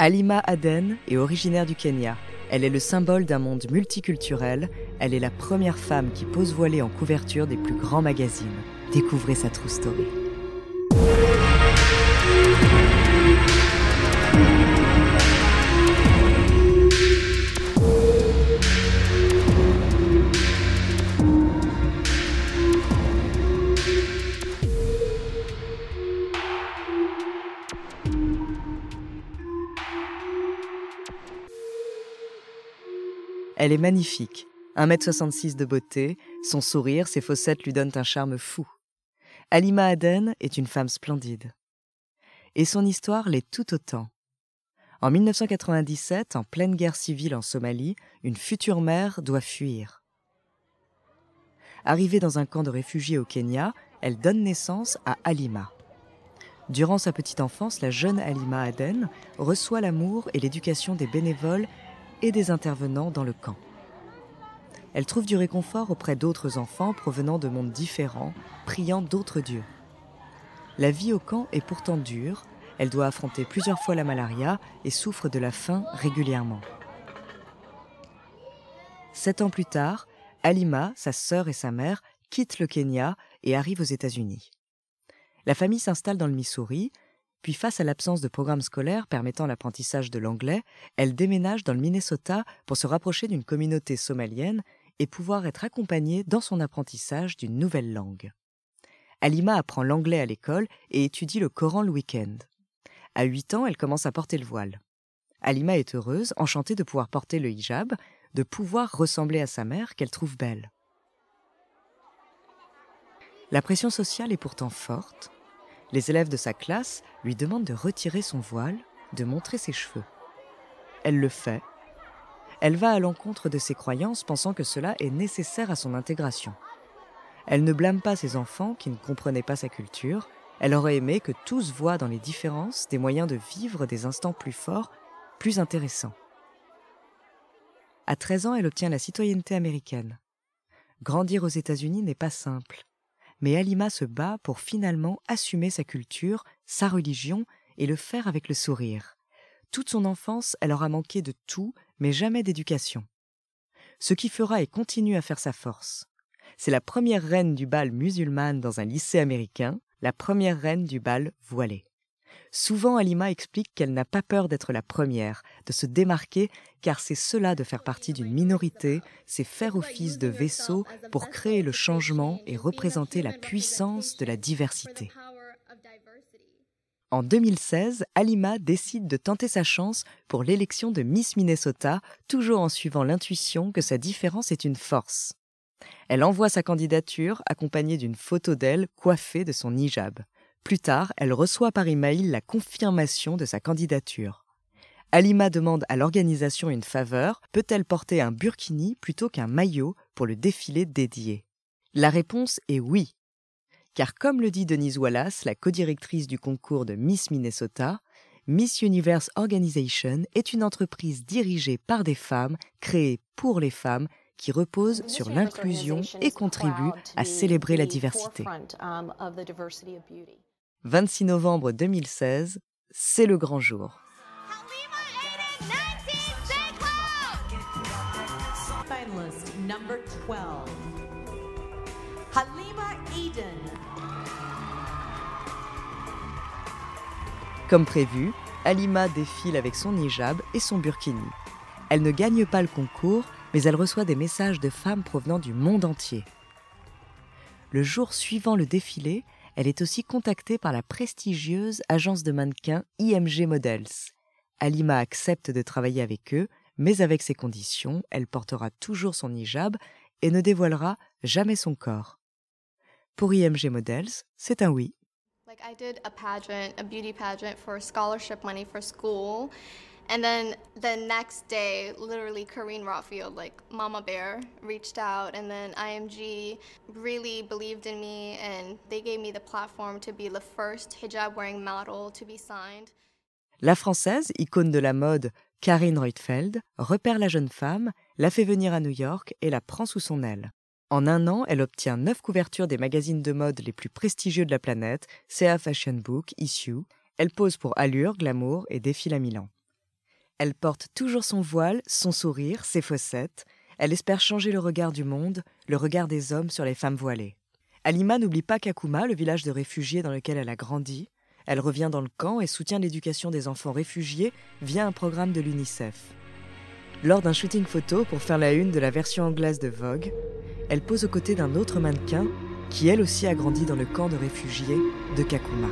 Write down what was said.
Alima Aden est originaire du Kenya. Elle est le symbole d'un monde multiculturel. Elle est la première femme qui pose voilée en couverture des plus grands magazines. Découvrez sa true story. Elle est magnifique, 1m66 de beauté, son sourire, ses fossettes lui donnent un charme fou. Alima Aden est une femme splendide. Et son histoire l'est tout autant. En 1997, en pleine guerre civile en Somalie, une future mère doit fuir. Arrivée dans un camp de réfugiés au Kenya, elle donne naissance à Alima. Durant sa petite enfance, la jeune Alima Aden reçoit l'amour et l'éducation des bénévoles et des intervenants dans le camp. Elle trouve du réconfort auprès d'autres enfants provenant de mondes différents, priant d'autres dieux. La vie au camp est pourtant dure, elle doit affronter plusieurs fois la malaria et souffre de la faim régulièrement. Sept ans plus tard, Alima, sa sœur et sa mère quittent le Kenya et arrivent aux États-Unis. La famille s'installe dans le Missouri, puis face à l'absence de programme scolaire permettant l'apprentissage de l'anglais, elle déménage dans le Minnesota pour se rapprocher d'une communauté somalienne et pouvoir être accompagnée dans son apprentissage d'une nouvelle langue. Alima apprend l'anglais à l'école et étudie le Coran le week-end. À 8 ans, elle commence à porter le voile. Alima est heureuse, enchantée de pouvoir porter le hijab, de pouvoir ressembler à sa mère qu'elle trouve belle. La pression sociale est pourtant forte, les élèves de sa classe lui demandent de retirer son voile, de montrer ses cheveux. Elle le fait. Elle va à l'encontre de ses croyances pensant que cela est nécessaire à son intégration. Elle ne blâme pas ses enfants qui ne comprenaient pas sa culture. Elle aurait aimé que tous voient dans les différences des moyens de vivre des instants plus forts, plus intéressants. À 13 ans, elle obtient la citoyenneté américaine. Grandir aux États-Unis n'est pas simple mais Alima se bat pour finalement assumer sa culture, sa religion, et le faire avec le sourire. Toute son enfance, elle aura manqué de tout, mais jamais d'éducation. Ce qui fera et continue à faire sa force. C'est la première reine du bal musulmane dans un lycée américain, la première reine du bal voilé. Souvent, Alima explique qu'elle n'a pas peur d'être la première, de se démarquer, car c'est cela de faire partie d'une minorité, c'est faire office de vaisseau pour créer le changement et représenter la puissance de la diversité. En 2016, Alima décide de tenter sa chance pour l'élection de Miss Minnesota, toujours en suivant l'intuition que sa différence est une force. Elle envoie sa candidature accompagnée d'une photo d'elle coiffée de son hijab. Plus tard, elle reçoit par email la confirmation de sa candidature. Alima demande à l'organisation une faveur, peut-elle porter un burkini plutôt qu'un maillot pour le défilé dédié? La réponse est oui. Car comme le dit Denise Wallace, la codirectrice du concours de Miss Minnesota, Miss Universe Organization est une entreprise dirigée par des femmes, créée pour les femmes, qui repose sur l'inclusion et contribue à célébrer la diversité. 26 novembre 2016, c'est le grand jour. Comme prévu, Halima défile avec son hijab et son burkini. Elle ne gagne pas le concours, mais elle reçoit des messages de femmes provenant du monde entier. Le jour suivant le défilé, elle est aussi contactée par la prestigieuse agence de mannequins IMG Models. Alima accepte de travailler avec eux, mais avec ses conditions, elle portera toujours son hijab et ne dévoilera jamais son corps. Pour IMG Models, c'est un oui. Like I did a pageant, a beauty pageant for scholarship money for school. And then the next day, literally Karine Rothfield, like Mama Bear, reached out, and then IMG really believed in me, and they gave me the platform to be the first hijab-wearing model to be signed. La française, icône de la mode, Karine Reutfeld, repère la jeune femme, la fait venir à New York et la prend sous son aile. En un an, elle obtient neuf couvertures des magazines de mode les plus prestigieux de la planète, CA Fashion Book, Issue. Elle pose pour Allure, Glamour et défile à Milan. Elle porte toujours son voile, son sourire, ses fossettes. Elle espère changer le regard du monde, le regard des hommes sur les femmes voilées. Alima n'oublie pas Kakuma, le village de réfugiés dans lequel elle a grandi. Elle revient dans le camp et soutient l'éducation des enfants réfugiés via un programme de l'UNICEF. Lors d'un shooting photo pour faire la une de la version anglaise de Vogue, elle pose aux côtés d'un autre mannequin qui elle aussi a grandi dans le camp de réfugiés de Kakuma.